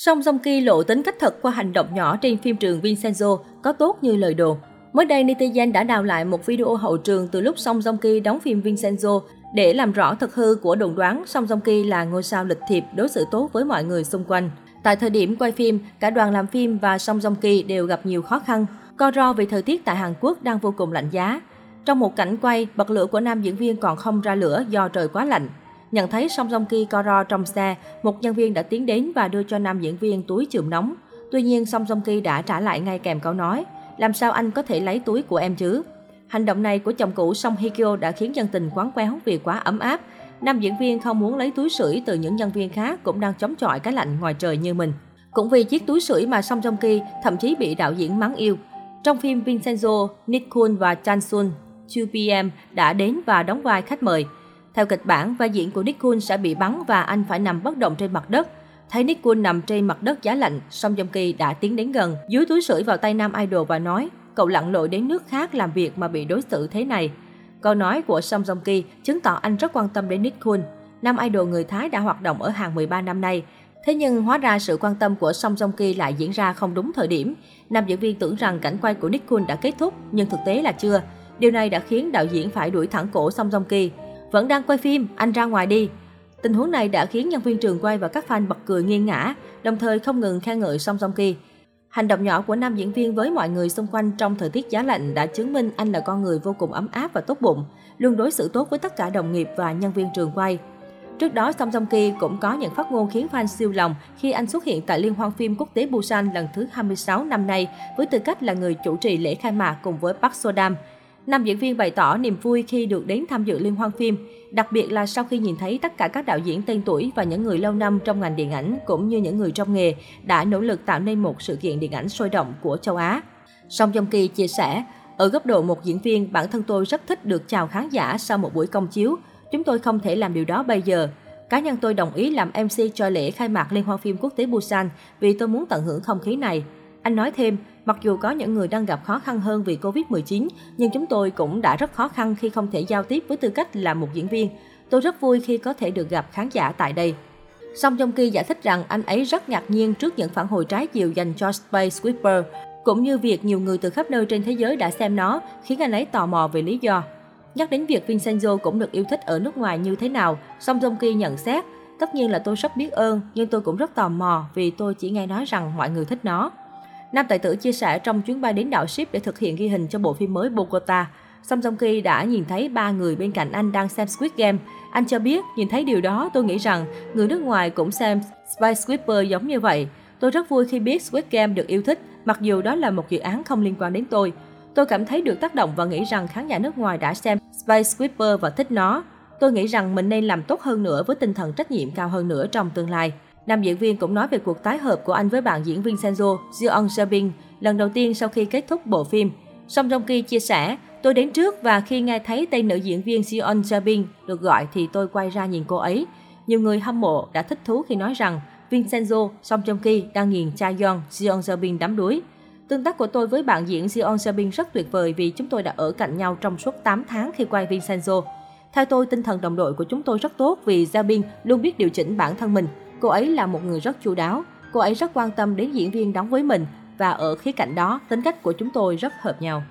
Song Joong Ki lộ tính cách thật qua hành động nhỏ trên phim trường Vincenzo có tốt như lời đồn. Mới đây, netizen đã đào lại một video hậu trường từ lúc Song Joong Ki đóng phim Vincenzo để làm rõ thật hư của đồn đoán Song Joong Ki là ngôi sao lịch thiệp đối xử tốt với mọi người xung quanh. Tại thời điểm quay phim, cả đoàn làm phim và Song Joong Ki đều gặp nhiều khó khăn. Co ro vì thời tiết tại Hàn Quốc đang vô cùng lạnh giá. Trong một cảnh quay, bật lửa của nam diễn viên còn không ra lửa do trời quá lạnh. Nhận thấy Song Song Ki co ro trong xe, một nhân viên đã tiến đến và đưa cho nam diễn viên túi chườm nóng. Tuy nhiên, Song Song Ki đã trả lại ngay kèm câu nói, làm sao anh có thể lấy túi của em chứ? Hành động này của chồng cũ Song Hye Kyo đã khiến dân tình quán quéo vì quá ấm áp. Nam diễn viên không muốn lấy túi sưởi từ những nhân viên khác cũng đang chống chọi cái lạnh ngoài trời như mình. Cũng vì chiếc túi sưởi mà Song Joong Ki thậm chí bị đạo diễn mắng yêu. Trong phim Vincenzo, Nick Kun và Chan Sun 2PM đã đến và đóng vai khách mời. Theo kịch bản, vai diễn của Nick Kuhn sẽ bị bắn và anh phải nằm bất động trên mặt đất. Thấy Nick Kuhn nằm trên mặt đất giá lạnh, Song Joong Ki đã tiến đến gần, dưới túi sưởi vào tay nam idol và nói, cậu lặn lội đến nước khác làm việc mà bị đối xử thế này. Câu nói của Song Joong Ki chứng tỏ anh rất quan tâm đến Nick Kuhn. Nam idol người Thái đã hoạt động ở Hàn 13 năm nay. Thế nhưng hóa ra sự quan tâm của Song Joong Ki lại diễn ra không đúng thời điểm. Nam diễn viên tưởng rằng cảnh quay của Nick Kuhn đã kết thúc, nhưng thực tế là chưa. Điều này đã khiến đạo diễn phải đuổi thẳng cổ Song Joong Ki. Vẫn đang quay phim, anh ra ngoài đi. Tình huống này đã khiến nhân viên trường quay và các fan bật cười nghiêng ngã, đồng thời không ngừng khen ngợi Song Joong Ki. Hành động nhỏ của nam diễn viên với mọi người xung quanh trong thời tiết giá lạnh đã chứng minh anh là con người vô cùng ấm áp và tốt bụng, luôn đối xử tốt với tất cả đồng nghiệp và nhân viên trường quay. Trước đó, Song Joong Ki cũng có những phát ngôn khiến fan siêu lòng khi anh xuất hiện tại Liên hoan phim quốc tế Busan lần thứ 26 năm nay với tư cách là người chủ trì lễ khai mạc cùng với Park So Dam. Nam diễn viên bày tỏ niềm vui khi được đến tham dự liên hoan phim, đặc biệt là sau khi nhìn thấy tất cả các đạo diễn tên tuổi và những người lâu năm trong ngành điện ảnh cũng như những người trong nghề đã nỗ lực tạo nên một sự kiện điện ảnh sôi động của châu Á. Song Jong Ki chia sẻ, ở góc độ một diễn viên, bản thân tôi rất thích được chào khán giả sau một buổi công chiếu. Chúng tôi không thể làm điều đó bây giờ. Cá nhân tôi đồng ý làm MC cho lễ khai mạc Liên hoan phim quốc tế Busan vì tôi muốn tận hưởng không khí này. Anh nói thêm, mặc dù có những người đang gặp khó khăn hơn vì Covid-19, nhưng chúng tôi cũng đã rất khó khăn khi không thể giao tiếp với tư cách là một diễn viên. Tôi rất vui khi có thể được gặp khán giả tại đây. Song Jong Ki giải thích rằng anh ấy rất ngạc nhiên trước những phản hồi trái chiều dành cho Space Whisper, cũng như việc nhiều người từ khắp nơi trên thế giới đã xem nó, khiến anh ấy tò mò về lý do. Nhắc đến việc Vincenzo cũng được yêu thích ở nước ngoài như thế nào, Song Jong Ki nhận xét, tất nhiên là tôi rất biết ơn, nhưng tôi cũng rất tò mò vì tôi chỉ nghe nói rằng mọi người thích nó. Nam tài tử chia sẻ trong chuyến bay đến đảo Ship để thực hiện ghi hình cho bộ phim mới Bogota. Song song Ki đã nhìn thấy ba người bên cạnh anh đang xem Squid Game. Anh cho biết, nhìn thấy điều đó tôi nghĩ rằng người nước ngoài cũng xem Spy Squidper giống như vậy. Tôi rất vui khi biết Squid Game được yêu thích, mặc dù đó là một dự án không liên quan đến tôi. Tôi cảm thấy được tác động và nghĩ rằng khán giả nước ngoài đã xem Spy Squidper và thích nó. Tôi nghĩ rằng mình nên làm tốt hơn nữa với tinh thần trách nhiệm cao hơn nữa trong tương lai. Nam diễn viên cũng nói về cuộc tái hợp của anh với bạn diễn viên Senzo, Jeon Sebin, lần đầu tiên sau khi kết thúc bộ phim. Song Jong Ki chia sẻ, tôi đến trước và khi nghe thấy tên nữ diễn viên Jeon Sebin được gọi thì tôi quay ra nhìn cô ấy. Nhiều người hâm mộ đã thích thú khi nói rằng Vincenzo Song Jong Ki đang nghiền cha Yeon Jeon Sebin đắm đuối. Tương tác của tôi với bạn diễn Jeon Sebin rất tuyệt vời vì chúng tôi đã ở cạnh nhau trong suốt 8 tháng khi quay Vincenzo. Theo tôi, tinh thần đồng đội của chúng tôi rất tốt vì Jabin luôn biết điều chỉnh bản thân mình. Cô ấy là một người rất chu đáo. Cô ấy rất quan tâm đến diễn viên đóng với mình và ở khía cạnh đó, tính cách của chúng tôi rất hợp nhau.